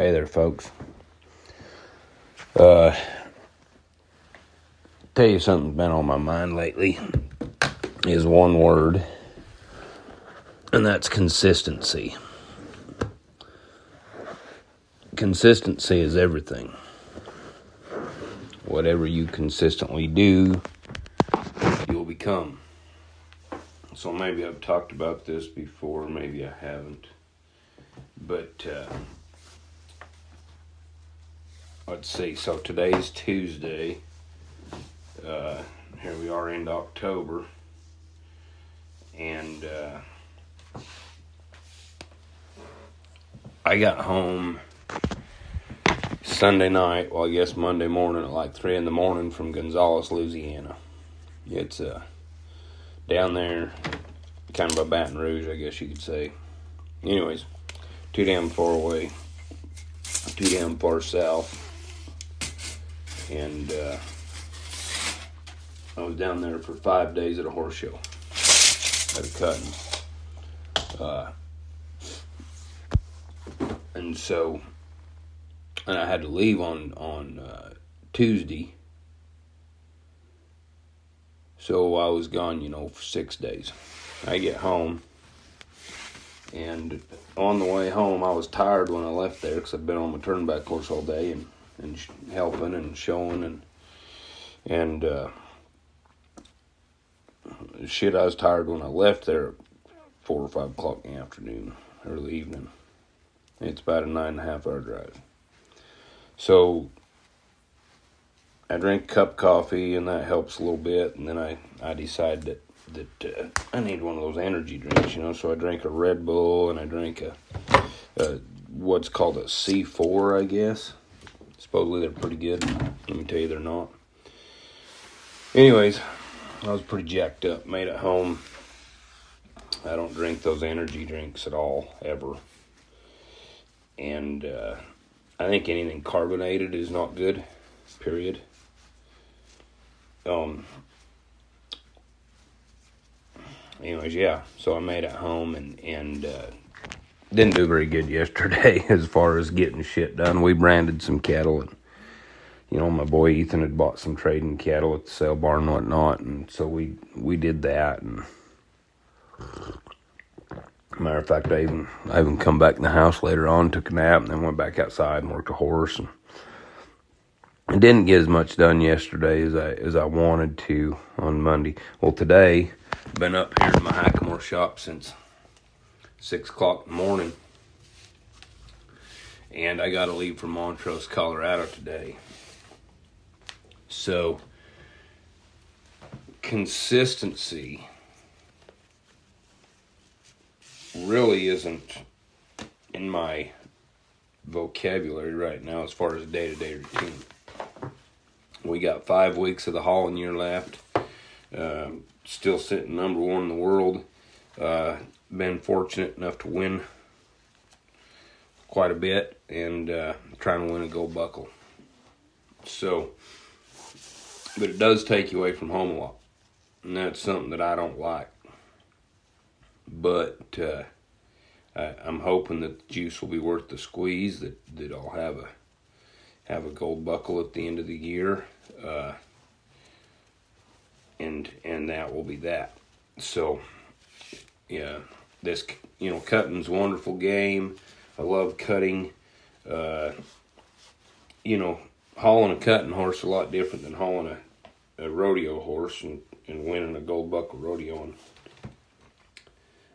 Hey there, folks. Uh, tell you something's been on my mind lately is one word, and that's consistency. Consistency is everything. Whatever you consistently do, you'll become. So maybe I've talked about this before, maybe I haven't. But uh, let's see. So today's Tuesday. Uh, here we are in October, and uh, I got home Sunday night. Well, I guess Monday morning at like three in the morning from Gonzales, Louisiana. It's uh, down there, kind of a Baton Rouge, I guess you could say. Anyways, too damn far away, too damn far south, and uh, I was down there for five days at a horse show at a cutting. Uh, and so, and I had to leave on on uh, Tuesday. So I was gone, you know, for six days. I get home, and on the way home, I was tired when I left there because I've been on my turnback horse all day and and helping and showing and and uh, shit. I was tired when I left there, at four or five o'clock in the afternoon, early evening. It's about a nine and a half hour drive. So I drink a cup of coffee and that helps a little bit, and then I I decide that that uh, I need one of those energy drinks, you know. So I drink a Red Bull and I drink a, a what's called a C4, I guess. Supposedly they're pretty good. Let me tell you, they're not. Anyways, I was pretty jacked up. Made it home. I don't drink those energy drinks at all, ever. And uh, I think anything carbonated is not good. Period. Um, anyways, yeah. So I made it home and and uh, didn't do very good yesterday as far as getting shit done. We branded some cattle and you know my boy Ethan had bought some trading cattle at the sale barn and whatnot, and so we we did that. And matter of fact, I even I even come back in the house later on, took a nap, and then went back outside and worked a horse and. I didn't get as much done yesterday as I as I wanted to on Monday. Well, today been up here in my Hackamore shop since six o'clock in the morning, and I got to leave for Montrose, Colorado today. So consistency really isn't in my vocabulary right now as far as day to day routine. We got five weeks of the hauling year left. Uh, still sitting number one in the world. Uh, been fortunate enough to win quite a bit and uh, trying to win a gold buckle. So, but it does take you away from home a lot, and that's something that I don't like. But uh, I, I'm hoping that the juice will be worth the squeeze. That that I'll have a have a gold buckle at the end of the year, uh, and and that will be that. So, yeah, this you know cutting's wonderful game. I love cutting. Uh, you know, hauling a cutting horse a lot different than hauling a, a rodeo horse and, and winning a gold buckle rodeo. And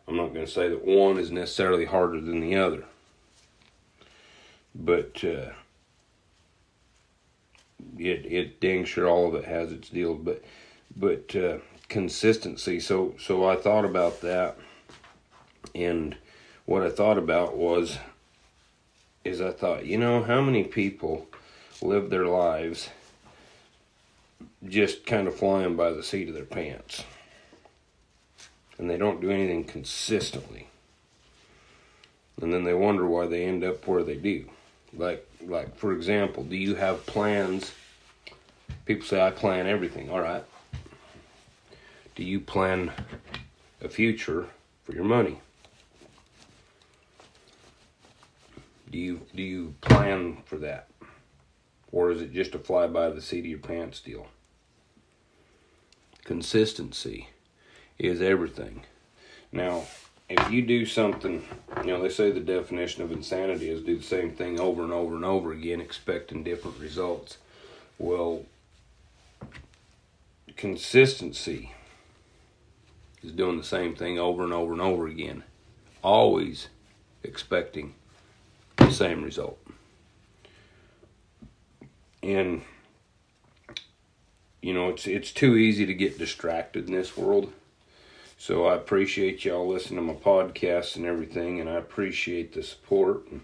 I'm not going to say that one is necessarily harder than the other, but uh, it it dang sure all of it has its deal, but but uh, consistency. So so I thought about that, and what I thought about was is I thought you know how many people live their lives just kind of flying by the seat of their pants, and they don't do anything consistently, and then they wonder why they end up where they do. Like like for example, do you have plans? People say I plan everything. All right. Do you plan a future for your money? Do you do you plan for that? Or is it just a fly by the seat of your pants deal? Consistency is everything. Now, if you do something, you know, they say the definition of insanity is do the same thing over and over and over again, expecting different results. Well, consistency is doing the same thing over and over and over again, always expecting the same result. And you know, it's it's too easy to get distracted in this world. So I appreciate y'all listening to my podcast and everything, and I appreciate the support and,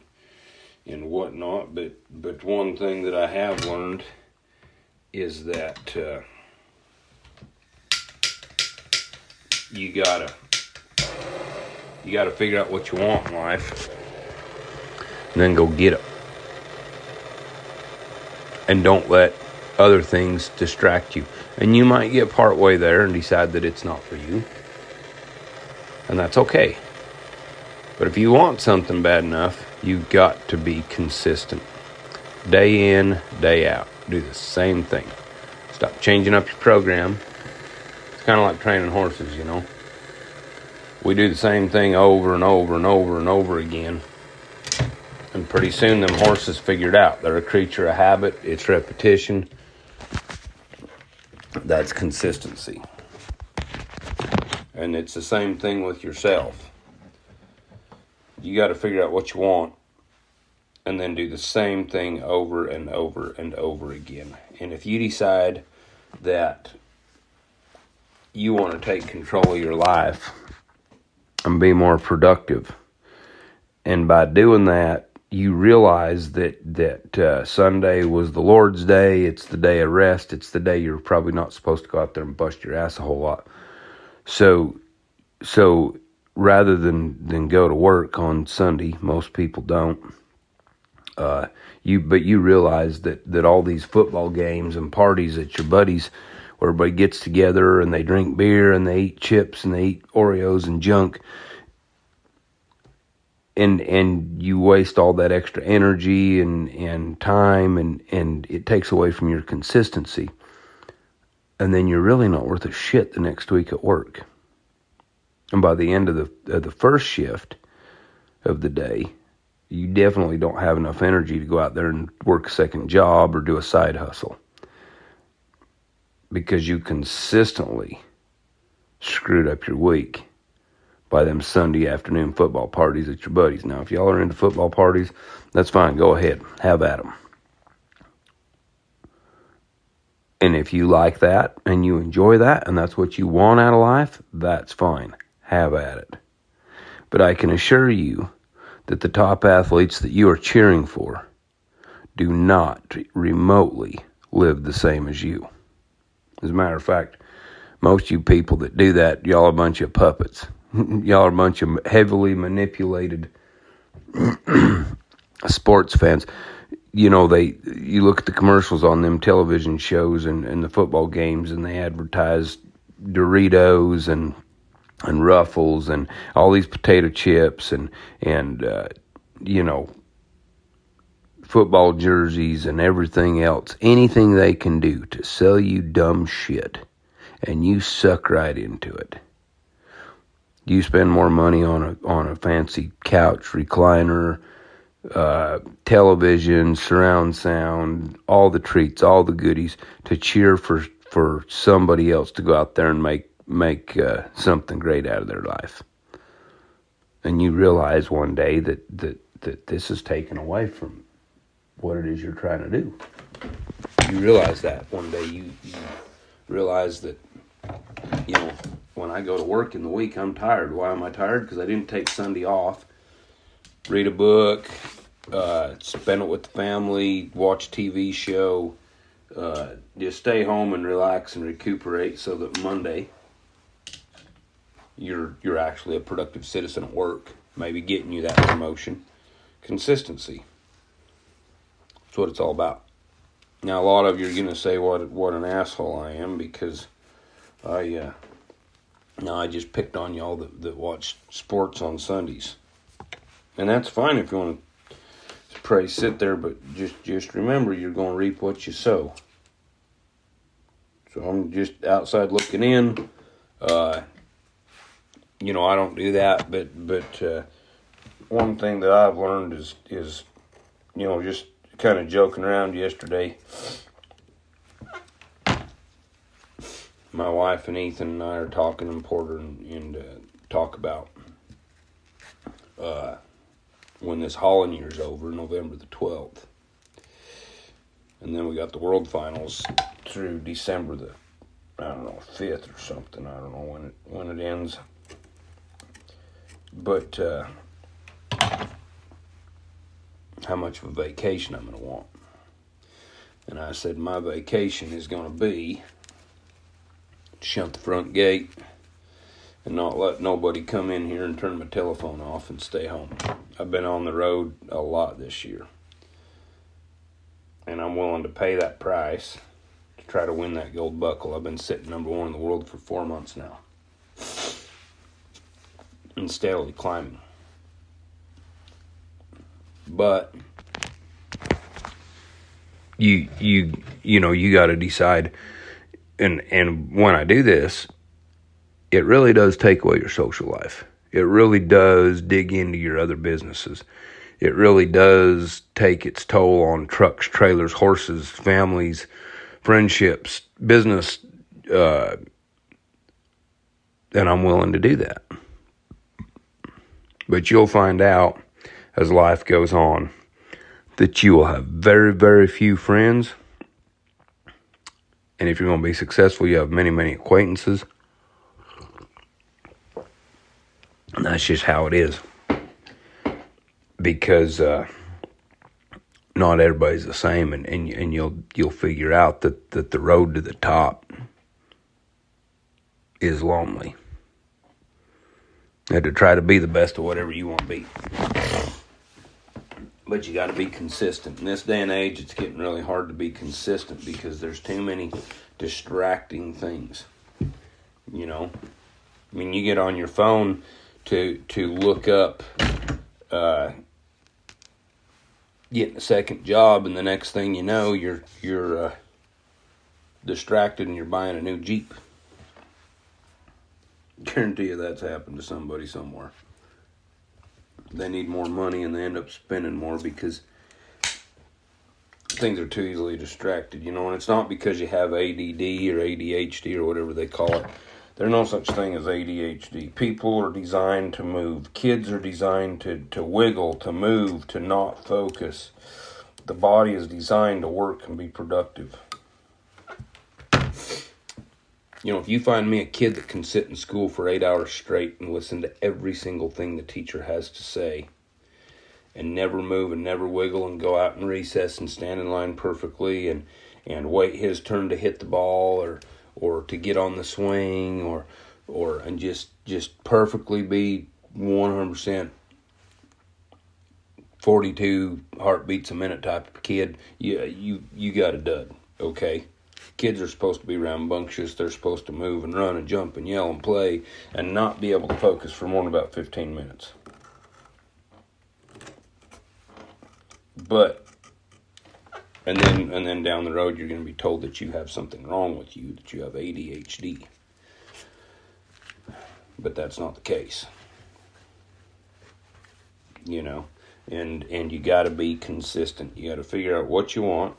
and whatnot. But but one thing that I have learned is that uh, you gotta you gotta figure out what you want in life, and then go get it, and don't let other things distract you. And you might get part way there and decide that it's not for you and that's okay. But if you want something bad enough, you've got to be consistent. Day in, day out. Do the same thing. Stop changing up your program. It's kind of like training horses, you know. We do the same thing over and over and over and over again. And pretty soon, them horses figured out. They're a creature of habit, it's repetition. That's consistency. And it's the same thing with yourself. You got to figure out what you want and then do the same thing over and over and over again. And if you decide that you want to take control of your life and be more productive, and by doing that, you realize that that uh, Sunday was the Lord's day. It's the day of rest. It's the day you're probably not supposed to go out there and bust your ass a whole lot. So, so rather than than go to work on Sunday, most people don't. Uh, you but you realize that that all these football games and parties at your buddies, where everybody gets together and they drink beer and they eat chips and they eat Oreos and junk. And and you waste all that extra energy and, and time and, and it takes away from your consistency and then you're really not worth a shit the next week at work. And by the end of the of the first shift of the day, you definitely don't have enough energy to go out there and work a second job or do a side hustle. Because you consistently screwed up your week by them Sunday afternoon football parties at your buddies. Now, if y'all are into football parties, that's fine. Go ahead. Have at them. And if you like that and you enjoy that and that's what you want out of life, that's fine. Have at it. But I can assure you that the top athletes that you are cheering for do not remotely live the same as you. As a matter of fact, most you people that do that, y'all a bunch of puppets. y'all are a bunch of heavily manipulated sports fans. You know they you look at the commercials on them television shows and, and the football games and they advertise Doritos and and Ruffles and all these potato chips and and uh, you know football jerseys and everything else. Anything they can do to sell you dumb shit and you suck right into it you spend more money on a on a fancy couch recliner uh, television, surround sound, all the treats, all the goodies to cheer for for somebody else to go out there and make make uh, something great out of their life. And you realize one day that that that this is taken away from what it is you're trying to do. You realize that one day you, you realize that you know when I go to work in the week I'm tired. Why am I tired? Because I didn't take Sunday off read a book, uh, spend it with the family, watch TV show, uh, just stay home and relax and recuperate so that Monday you're you're actually a productive citizen at work, maybe getting you that promotion. Consistency. That's what it's all about. Now a lot of you are gonna say what what an asshole I am because I uh, now I just picked on y'all that, that watch sports on Sundays and that's fine if you want to pray sit there, but just just remember you're going to reap what you sow. So I'm just outside looking in. Uh, you know, I don't do that, but but uh, one thing that I've learned is is you know just kind of joking around yesterday. My wife and Ethan and I are talking in Porter and, and uh, talk about uh, when this hauling year's over, November the twelfth, and then we got the World Finals through December the I don't know fifth or something. I don't know when it when it ends, but uh, how much of a vacation I'm going to want. And I said my vacation is going to be shut the front gate and not let nobody come in here and turn my telephone off and stay home. I've been on the road a lot this year. And I'm willing to pay that price to try to win that gold buckle. I've been sitting number one in the world for four months now. And steadily climbing. But you you you know, you gotta decide and and when I do this, it really does take away your social life. It really does dig into your other businesses. It really does take its toll on trucks, trailers, horses, families, friendships, business. Uh, and I'm willing to do that. But you'll find out as life goes on that you will have very, very few friends. And if you're going to be successful, you have many, many acquaintances. And that's just how it is. Because uh, not everybody's the same, and, and and you'll you'll figure out that, that the road to the top is lonely. And to try to be the best of whatever you want to be. But you got to be consistent. In this day and age, it's getting really hard to be consistent because there's too many distracting things. You know, I mean, you get on your phone to to look up uh, getting a second job, and the next thing you know, you're you're uh, distracted and you're buying a new Jeep. Guarantee you that's happened to somebody somewhere. They need more money and they end up spending more because things are too easily distracted, you know, and it's not because you have ADD or ADHD or whatever they call it there's no such thing as ADHD. People are designed to move. Kids are designed to, to wiggle, to move, to not focus. The body is designed to work and be productive. You know, if you find me a kid that can sit in school for eight hours straight and listen to every single thing the teacher has to say, and never move and never wiggle and go out and recess and stand in line perfectly and, and wait his turn to hit the ball or or to get on the swing or or and just just perfectly be 100% 42 heartbeats a minute type of kid yeah you you got a dud okay kids are supposed to be rambunctious. They're supposed to move and run and jump and yell and play and not be able to focus for more than about 15 minutes. But and then and then down the road you're going to be told that you have something wrong with you that you have ADHD but that's not the case. You know? And and you got to be consistent. You got to figure out what you want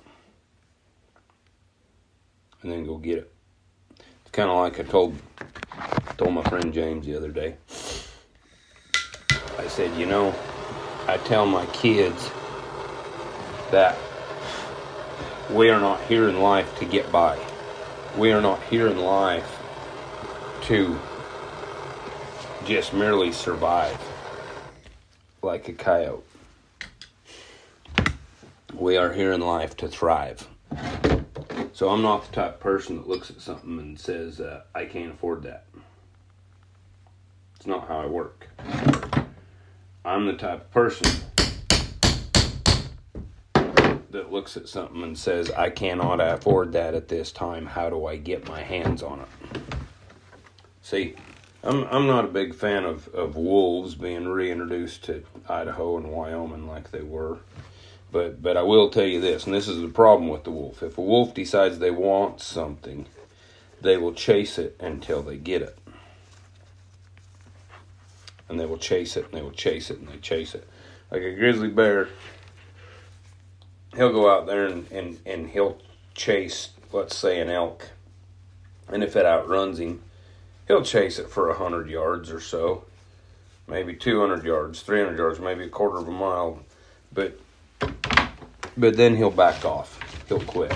and then go get it it's kind of like I told told my friend James the other day I said you know I tell my kids that we are not here in life to get by. We are not here in life to just merely survive like a coyote. We are here in life to thrive. So I'm not the type of person that looks at something and says, uh, I can't afford that. It's not how I work. I'm the type of person that looks at something and says, I cannot afford that at this time. How do I get my hands on it? See, I'm, I'm not a big fan of, of wolves being reintroduced to Idaho and Wyoming like they were. But but I will tell you this, and this is the problem with the wolf. If a wolf decides they want something, they will chase it until they get it. And they will chase it and they will chase it and they chase it. Like a grizzly bear, he'll go out there and, and, and he'll chase, let's say, an elk. And if it outruns him, he'll chase it for a hundred yards or so, maybe two hundred yards, three hundred yards, maybe a quarter of a mile, but but then he'll back off. He'll quit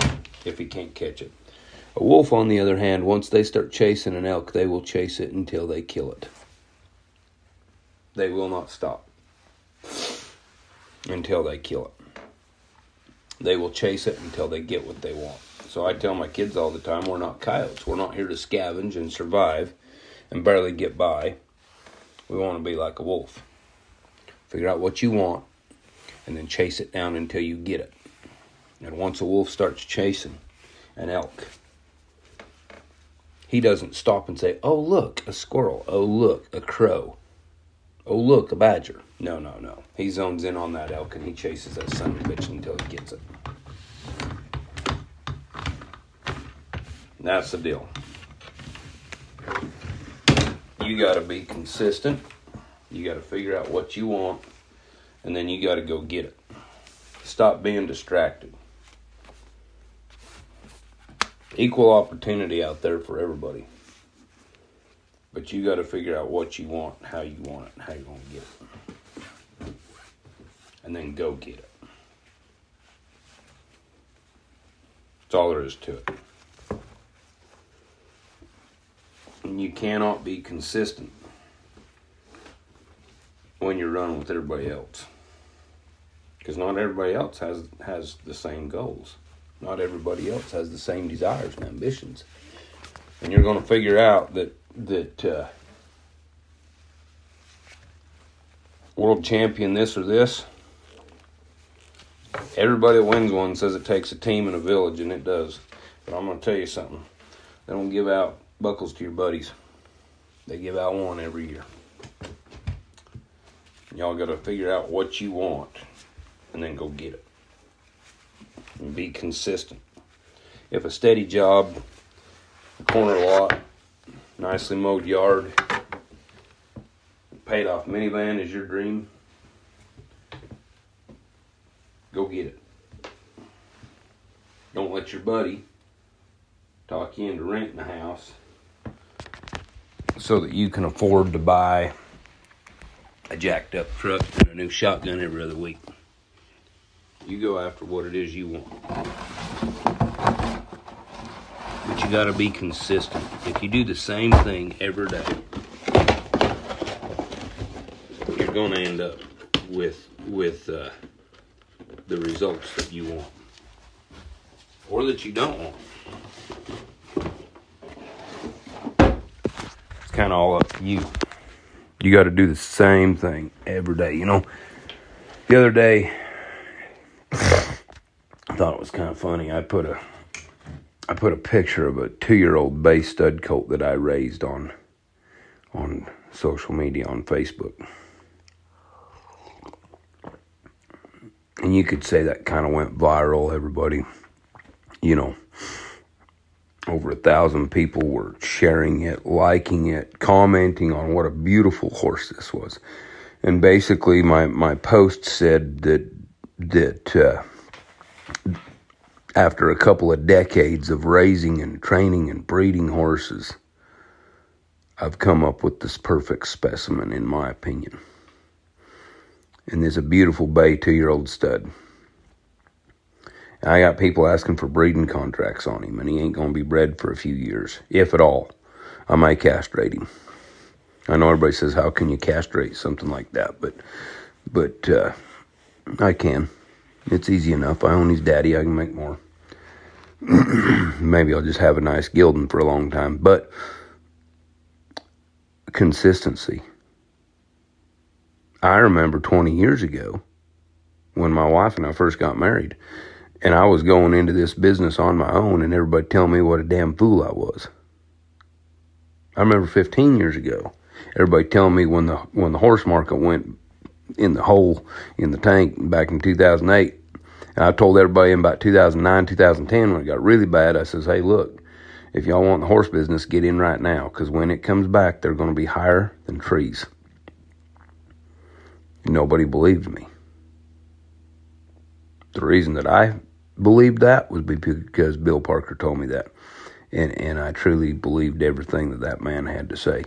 if he can't catch it. A wolf, on the other hand, once they start chasing an elk, they will chase it until they kill it. They will not stop until they kill it. They will chase it until they get what they want. So I tell my kids all the time we're not coyotes. We're not here to scavenge and survive and barely get by. We want to be like a wolf. Figure out what you want and then chase it down until you get it. And once a wolf starts chasing an elk, he doesn't stop and say, Oh, look, a squirrel. Oh, look, a crow. Oh, look, a badger. No, no, no. He zones in on that elk and he chases that son of a bitch until he gets it. That's the deal. You got to be consistent. You got to figure out what you want, and then you got to go get it. Stop being distracted. Equal opportunity out there for everybody. But you got to figure out what you want, how you want it, and how you're going to get it. And then go get it. That's all there is to it. And you cannot be consistent when you're running with everybody else. Because not everybody else has has the same goals. Not everybody else has the same desires and ambitions. And you're going to figure out that that uh, world champion this or this. Everybody that wins one says it takes a team and a village, and it does. But I'm going to tell you something. They don't give out buckles to your buddies. They give out one every year. Y'all got to figure out what you want and then go get it. And be consistent. If a steady job, corner lot, nicely mowed yard, paid off minivan is your dream, go get it. Don't let your buddy talk you into renting a house so that you can afford to buy a jacked up truck and a new shotgun every other week. You go after what it is you want. But you got to be consistent. If you do the same thing every day, you're going to end up with with uh, the results that you want or that you don't want. It's kind of all up to you. You got to do the same thing every day. You know, the other day, I thought it was kind of funny. I put a I put a picture of a two year old bay stud colt that I raised on on social media on Facebook. And you could say that kind of went viral, everybody. You know, over a thousand people were sharing it, liking it, commenting on what a beautiful horse this was. And basically, my, my post said that that uh, after a couple of decades of raising and training and breeding horses, I've come up with this perfect specimen, in my opinion. And there's a beautiful bay two year old stud. I got people asking for breeding contracts on him, and he ain't going to be bred for a few years, if at all. I might castrate him. I know everybody says, "How can you castrate something like that?" But, but uh, I can. It's easy enough. I own his daddy. I can make more. Maybe I'll just have a nice gelding for a long time, but consistency. I remember 20 years ago when my wife and I first got married and I was going into this business on my own, and everybody telling me what a damn fool I was. I remember 15 years ago, everybody telling me when the when the horse market went in the hole in the tank back in 2008 And I told everybody in about 2009, 2010, when it got really bad, I says, hey, look, if y'all want the horse business, get in right now, because when it comes back, they're going to be higher than trees. Nobody believed me. The reason that I believed that was because Bill Parker told me that. And, and I truly believed everything that that man had to say.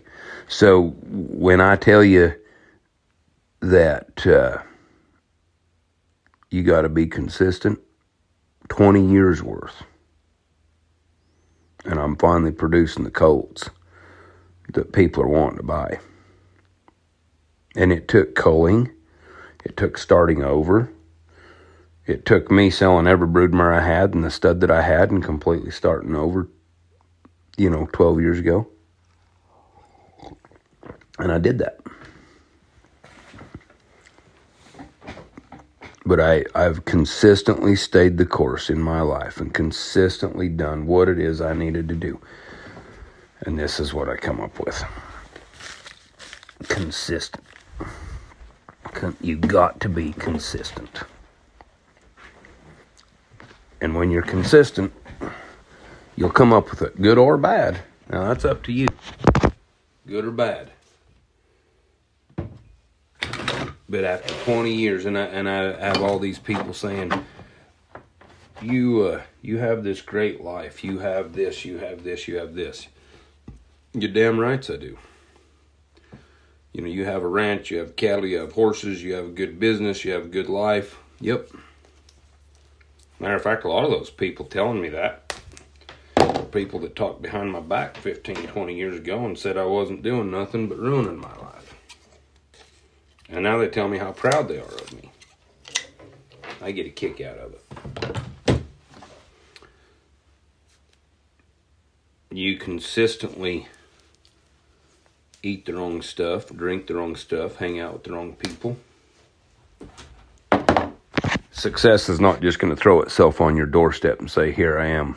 So when I tell you that uh, you got to be consistent, 20 years worth. And I'm finally producing the colts that people are wanting to buy. And it took culling, it took starting over, it took me selling every broodmare I had and the stud that I had and completely starting over, you know, 12 years ago. And I did that. But I, I've consistently stayed the course in my life and consistently done what it is I needed to do. And this is what I come up with consistent. You got to be consistent. And when you're consistent, you'll come up with it, good or bad. Now that's up to you. Good or bad. But after 20 years, and I and I have all these people saying, "You uh, you have this great life. You have this. You have this. You have this." You're damn rights I do. You know, you have a ranch, you have cattle, you have horses, you have a good business, you have a good life. Yep. Matter of fact, a lot of those people telling me that. People that talked behind my back 15, 20 years ago and said I wasn't doing nothing but ruining my life. And now they tell me how proud they are of me. I get a kick out of it. You consistently eat the wrong stuff, drink the wrong stuff, hang out with the wrong people. Success is not just going to throw itself on your doorstep and say, Here I am,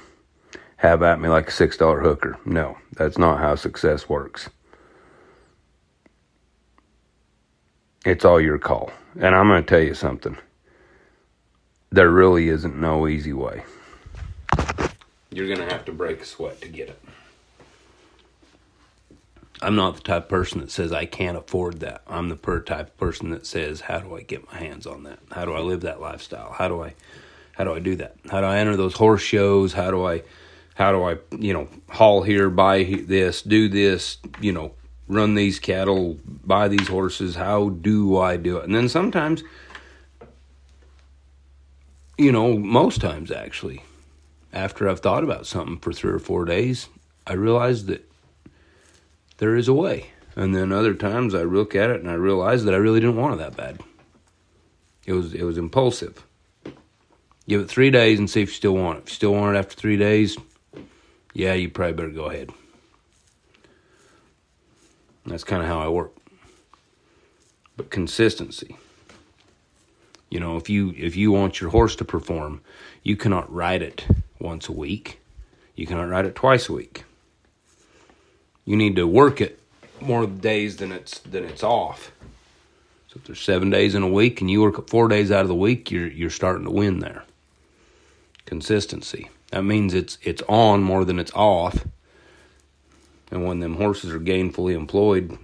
have at me like a $6 hooker. No, that's not how success works. It's all your call. And I'm going to tell you something. There really isn't no easy way. You're going to have to break a sweat to get it. I'm not the type of person that says I can't afford that. I'm the per type of person that says, how do I get my hands on that? How do I live that lifestyle? How do I, how do I do that? How do I enter those horse shows? How do I, how do I, you know, haul here, buy this, do this, you know, run these cattle, buy these horses? How do I do it? And then sometimes, you know, most times actually, after I've thought about something for three or four days, I realize that there is a way. And then other times I look at it and I realize that I really didn't want it that bad. It was it was impulsive. Give it three days and see if you still want it. If you still want it after three days, yeah, you probably better go ahead. That's kind of how I work. But consistency. You know, if you if you want your horse to perform, you cannot ride it once a week. You cannot ride it twice a week you need to work it more days than it's than it's off. So if there's seven days in a week and you work four days out of the week, you're you're starting to win there. Consistency. That means it's it's on more than it's off. And when them horses are gainfully employed,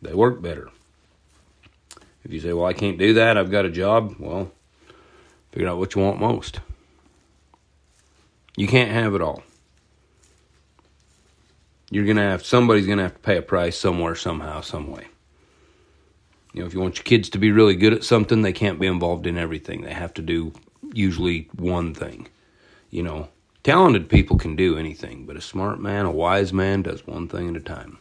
they work better. If you say, "Well, I can't do that. I've got a job." Well, figure out what you want most. You can't have it all you're gonna have somebody's gonna have to pay a price somewhere, somehow, some way. You know, if you want your kids to be really good at something, they can't be involved in everything. They have to do usually one thing. You know, talented people can do anything, but a smart man, a wise man, does one thing at a time.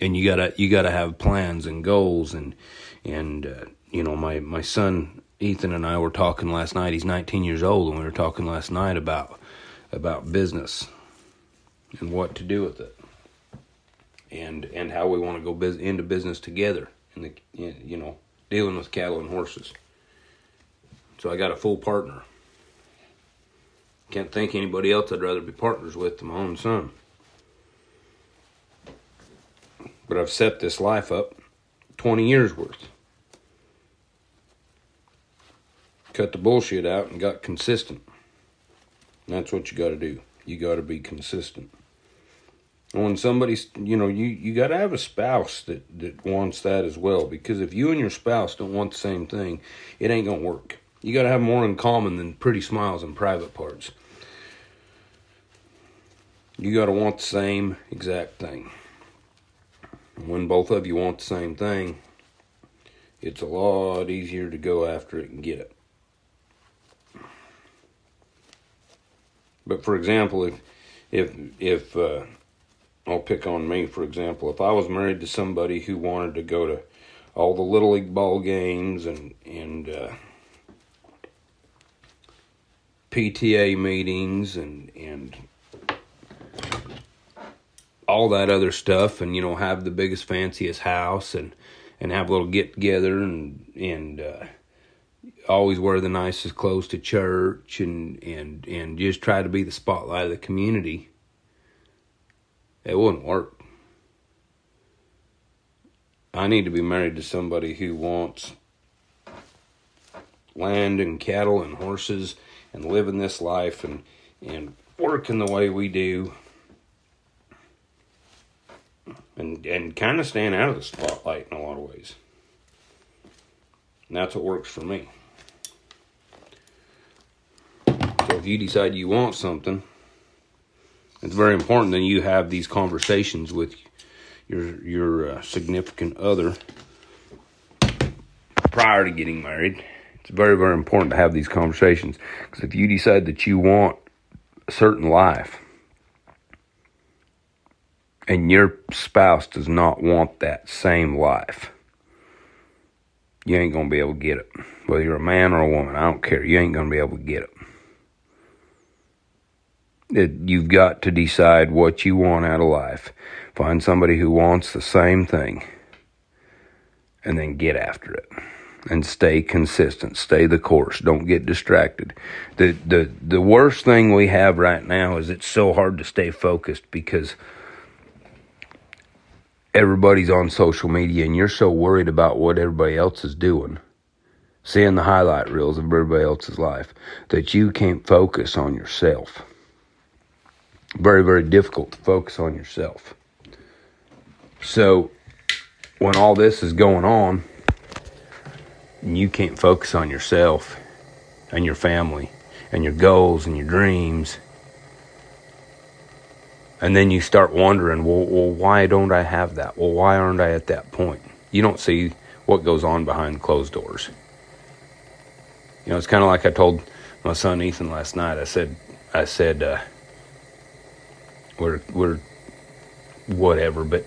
And you gotta you gotta have plans and goals and and uh, you know my my son Ethan and I were talking last night. He's 19 years old, and we were talking last night about about business and what to do with it, and and how we want to go biz- into business together, in the you know dealing with cattle and horses. So I got a full partner. Can't think anybody else I'd rather be partners with than my own son. But I've set this life up 20 years worth. cut the bullshit out and got consistent. And that's what you got to do. You got to be consistent. And when somebody's, you know, you, you got to have a spouse that, that wants that as well. Because if you and your spouse don't want the same thing, it ain't going to work. You got to have more in common than pretty smiles and private parts. You got to want the same exact thing. When both of you want the same thing, it's a lot easier to go after it and get it. But for example, if if if uh, I'll pick on me for example, if I was married to somebody who wanted to go to all the little league ball games and and uh, PTA meetings and and all that other stuff, and you know have the biggest fanciest house and and have a little get together and and uh, always wear the nicest clothes to church and and and just try to be the spotlight of the community. It wouldn't work. I need to be married to somebody who wants land and cattle and horses and living this life and and working the way we do and and kind of staying out of the spotlight in a lot of ways. And that's what works for me. So if you decide you want something, it's very important that you have these conversations with your your uh, significant other prior to getting married. It's very very important to have these conversations because if you decide that you want a certain life and your spouse does not want that same life, you ain't going to be able to get it. Whether you're a man or a woman, I don't care. You ain't going to be able to get it. it. You've got to decide what you want out of life. Find somebody who wants the same thing and then get after it and stay consistent stay the course don't get distracted the the the worst thing we have right now is it's so hard to stay focused because everybody's on social media and you're so worried about what everybody else is doing, seeing the highlight reels of everybody else's life, that you can't focus on yourself. Very, very difficult to focus on yourself. So, when all this is going on, and you can't focus on yourself and your family and your goals and your dreams and then you start wondering, well, well, why don't I have that? Well, why aren't I at that point? You don't see what goes on behind closed doors. You know, it's kind of like I told my son Ethan last night. I said, I said, uh, we're we're whatever, but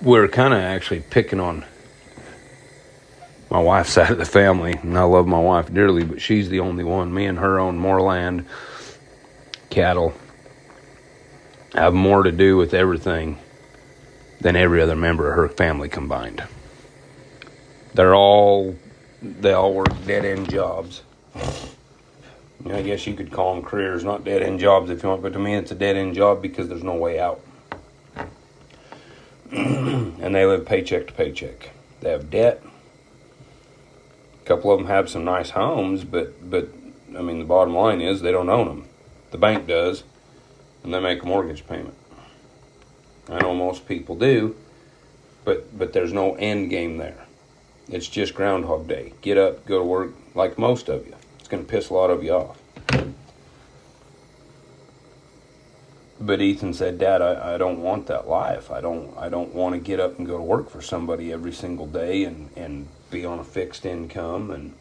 we're kind of actually picking on my wife's side of the family, and I love my wife dearly, but she's the only one. Me and her own more land cattle have more to do with everything than every other member of her family combined. They're all they all work dead end jobs. I guess you could call them careers, not dead end jobs if you want, but to me it's a dead end job because there's no way out. and they live paycheck to paycheck. They have debt. A couple of them have some nice homes, but but I mean the bottom line is they don't own them. The bank does, and they make a mortgage payment. I know most people do, but but there's no end game there. It's just Groundhog Day. Get up, go to work, like most of you. It's going to piss a lot of you off. But Ethan said, "Dad, I, I don't want that life. I don't I don't want to get up and go to work for somebody every single day and and be on a fixed income and."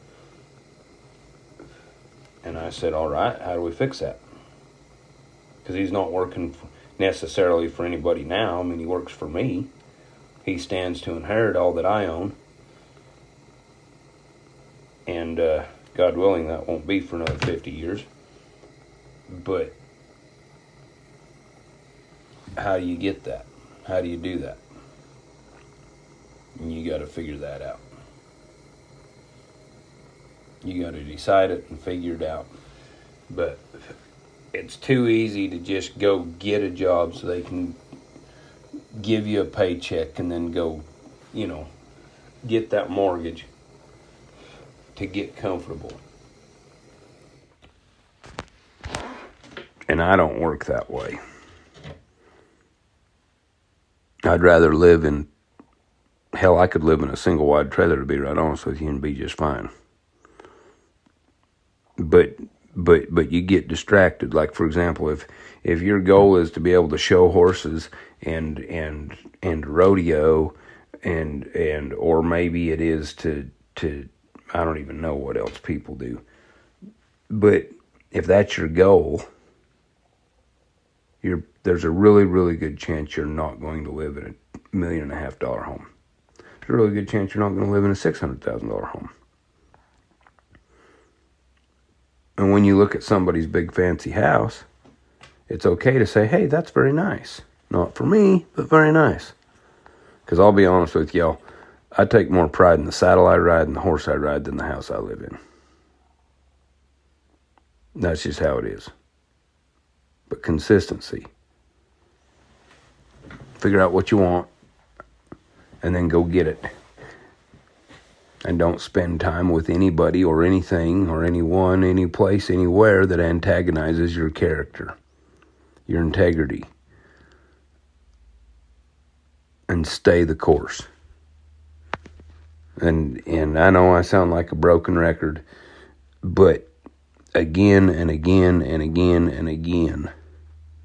And I said, "All right, how do we fix that?" Because he's not working necessarily for anybody now. I mean, he works for me. He stands to inherit all that I own. And uh, God willing, that won't be for another 50 years. But how do you get that? How do you do that? And you got to figure that out. You got to decide it and figure it out. But it's too easy to just go get a job so they can give you a paycheck and then go, you know, get that mortgage. to get comfortable. And I don't work that way. I'd rather live in hell I could live in a single wide trailer to be right honest with you and be just fine. But but but you get distracted. Like for example, if if your goal is to be able to show horses and and and rodeo and and or maybe it is to to I don't even know what else people do. But if that's your goal, you're there's a really really good chance you're not going to live in a million and a half dollar home. There's a really good chance you're not going to live in a six hundred thousand dollar home. And when you look at somebody's big fancy house, it's okay to say, hey, that's very nice. Not for me, but very nice. Because I'll be honest with y'all, I take more pride in the saddle I ride and the horse I ride than the house I live in. That's just how it is. But consistency. Figure out what you want and then go get it and don't spend time with anybody or anything or anyone, any place, anywhere that antagonizes your character, your integrity, and stay the course. And and I know I sound like a broken record, but again and again and again and again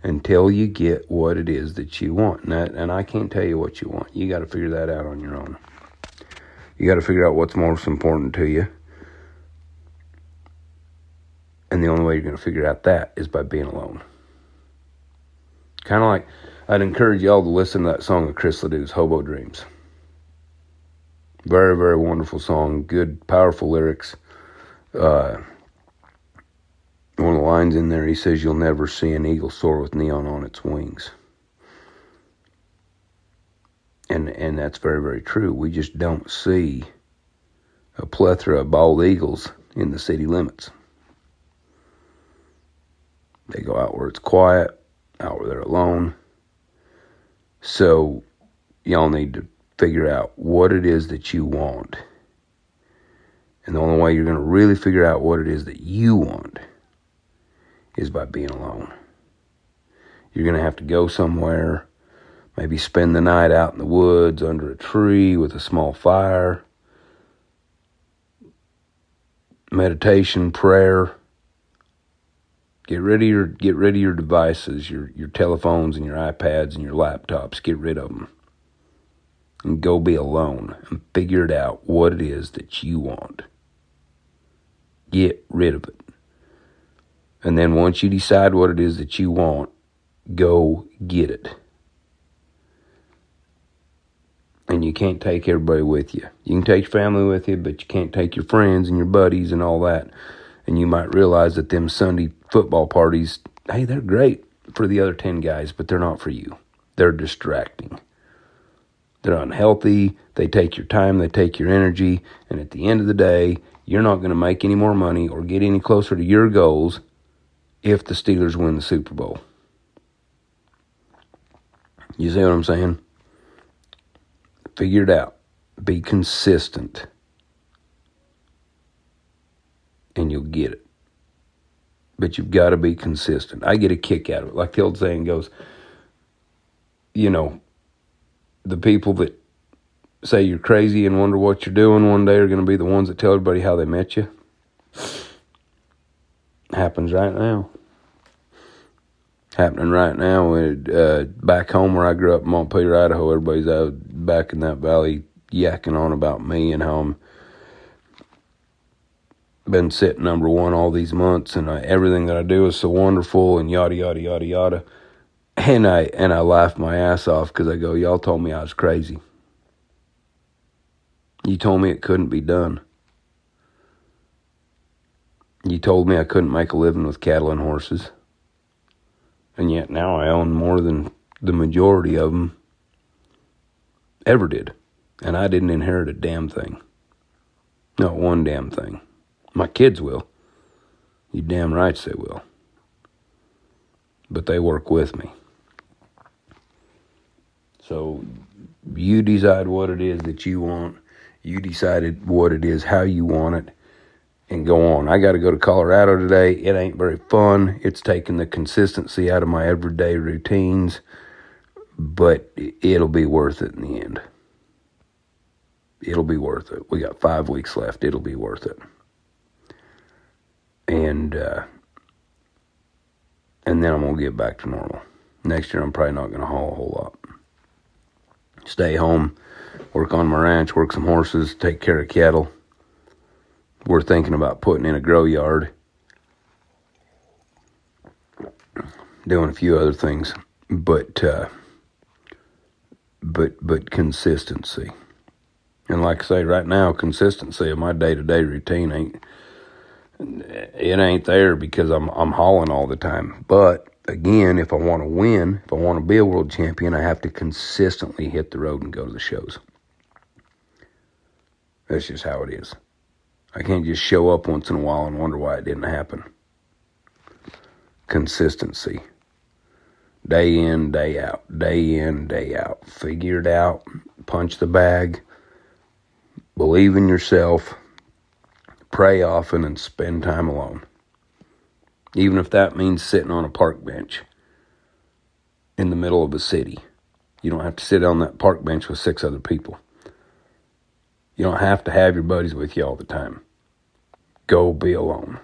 until you get what it is that you want. And, that, and I can't tell you what you want. You got to figure that out on your own. You got to figure out what's most important to you. And the only way you're going to figure out that is by being alone. Kind of like I'd encourage y'all to listen to that song of Chris Ledoux's Hobo Dreams. Very, very wonderful song. Good, powerful lyrics. Uh, one of the lines in there, he says, You'll never see an eagle soar with neon on its wings and and that's very very true. We just don't see a plethora of bald eagles in the city limits. They go out where it's quiet, out where they're alone. So y'all need to figure out what it is that you want. And the only way you're going to really figure out what it is that you want is by being alone. You're going to have to go somewhere Maybe spend the night out in the woods under a tree with a small fire. Meditation, prayer. Get rid of your get rid of your devices, your your telephones and your iPads and your laptops. Get rid of them. And go be alone and figure it out what it is that you want. Get rid of it. And then once you decide what it is that you want, go get it. And you can't take everybody with you. You can take your family with you, but you can't take your friends and your buddies and all that. And you might realize that them Sunday football parties, hey, they're great for the other 10 guys, but they're not for you. They're distracting. They're unhealthy. They take your time, they take your energy, and at the end of the day, you're not going to make any more money or get any closer to your goals if the Steelers win the Super Bowl. You see what I'm saying? Figure it out. Be consistent. And you'll get it. But you've got to be consistent. I get a kick out of it. Like the old saying goes, you know, the people that say you're crazy and wonder what you're doing one day are going to be the ones that tell everybody how they met you. Happens right now happening right now. Uh, back home where I grew up in Montpelier, Idaho, everybody's out back in that valley yakking on about me and how I'm been sitting number one all these months, and I, everything that I do is so wonderful, and yada yada yada yada. And I and I laugh my ass off because I go, y'all told me I was crazy. You told me it couldn't be done. You told me I couldn't make a living with cattle and horses. And yet now I own more than the majority of them ever did. And I didn't inherit a damn thing. Not one damn thing. My kids will. You damn rights they will. But they work with me. So you decide what it is that you want. You decided what it is, how you want it. And go on. I got to go to Colorado today. It ain't very fun. It's taking the consistency out of my everyday routines, but it'll be worth it in the end. It'll be worth it. We got five weeks left. It'll be worth it. And uh, and then I'm gonna get back to normal. Next year, I'm probably not gonna haul a whole lot. Stay home, work on my ranch, work some horses, take care of cattle we're thinking about putting in a grow yard, doing a few other things, but uh, but but consistency. And like I say, right now, consistency of my day to day routine ain't it ain't there because I'm I'm hauling all the time. But again, if I want to win, if I want to be a world champion, I have to consistently hit the road and go to the shows. That's just how it is. I can't just show up once in a while and wonder why it didn't happen. Consistency. Day in, day out. Day in, day out. Figure it out. Punch the bag. Believe in yourself. Pray often and spend time alone. Even if that means sitting on a park bench in the middle of a city. You don't have to sit on that park bench with six other people. You don't have to have your buddies with you all the time. Go be alone.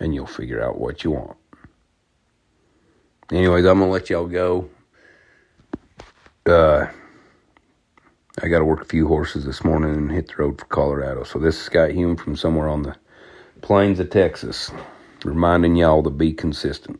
And you'll figure out what you want. Anyways, I'm going to let y'all go. Uh, I got to work a few horses this morning and hit the road for Colorado. So this is Scott Hume from somewhere on the plains of Texas, reminding y'all to be consistent.